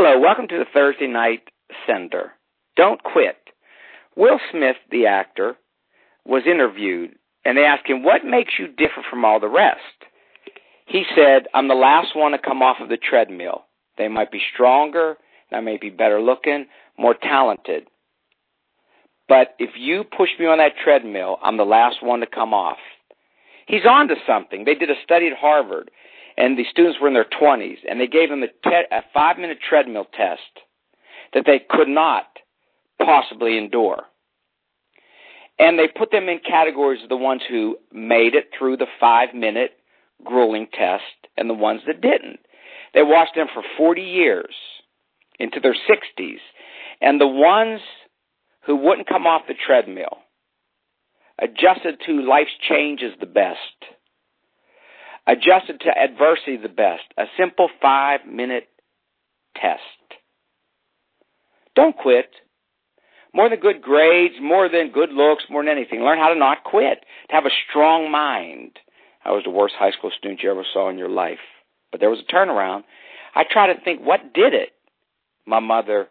Hello, welcome to the Thursday Night Sender. Don't quit. Will Smith, the actor, was interviewed, and they asked him, What makes you different from all the rest? He said, I'm the last one to come off of the treadmill. They might be stronger, I may be better looking, more talented. But if you push me on that treadmill, I'm the last one to come off. He's on to something. They did a study at Harvard, and the students were in their 20s, and they gave them a, te- a five minute treadmill test that they could not possibly endure. And they put them in categories of the ones who made it through the five minute grueling test and the ones that didn't. They watched them for 40 years into their 60s. And the ones who wouldn't come off the treadmill, adjusted to life's changes the best, adjusted to adversity the best, a simple five minute test. Don't quit. More than good grades, more than good looks, more than anything. Learn how to not quit, to have a strong mind. I was the worst high school student you ever saw in your life. But there was a turnaround. I try to think, what did it? My mother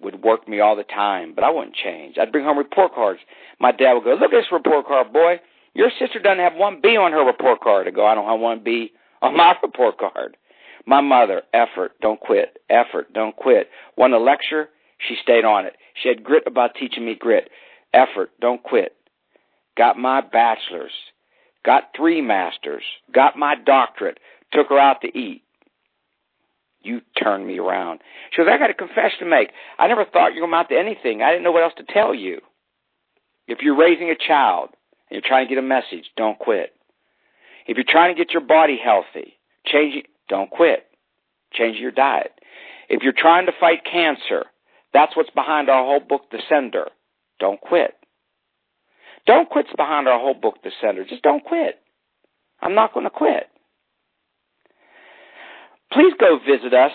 would work me all the time, but I wouldn't change. I'd bring home report cards. My dad would go, look at this report card, boy. Your sister doesn't have one B on her report card. I go, I don't have one B on my report card. My mother, effort, don't quit. Effort, don't quit. Won a lecture, she stayed on it. She had grit about teaching me grit. Effort, don't quit. Got my bachelor's. Got three masters. Got my doctorate. Took her out to eat. You turned me around. She goes, I got a confession to make. I never thought you were going to amount to anything. I didn't know what else to tell you. If you're raising a child and you're trying to get a message, don't quit. If you're trying to get your body healthy, change it, don't quit. Change your diet. If you're trying to fight cancer, that's what's behind our whole book, The Sender. Don't quit. Don't quit's behind our whole book, The Sender. Just don't quit. I'm not going to quit please go visit us.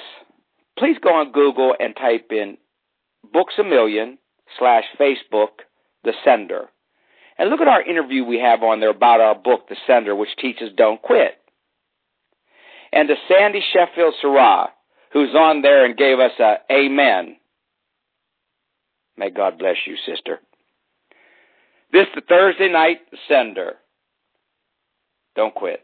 Please go on Google and type in Books a Million slash Facebook, The Sender. And look at our interview we have on there about our book, The Sender, which teaches don't quit. And to Sandy Sheffield Sarah, who's on there and gave us a amen. May God bless you, sister. This is the Thursday night sender. Don't quit.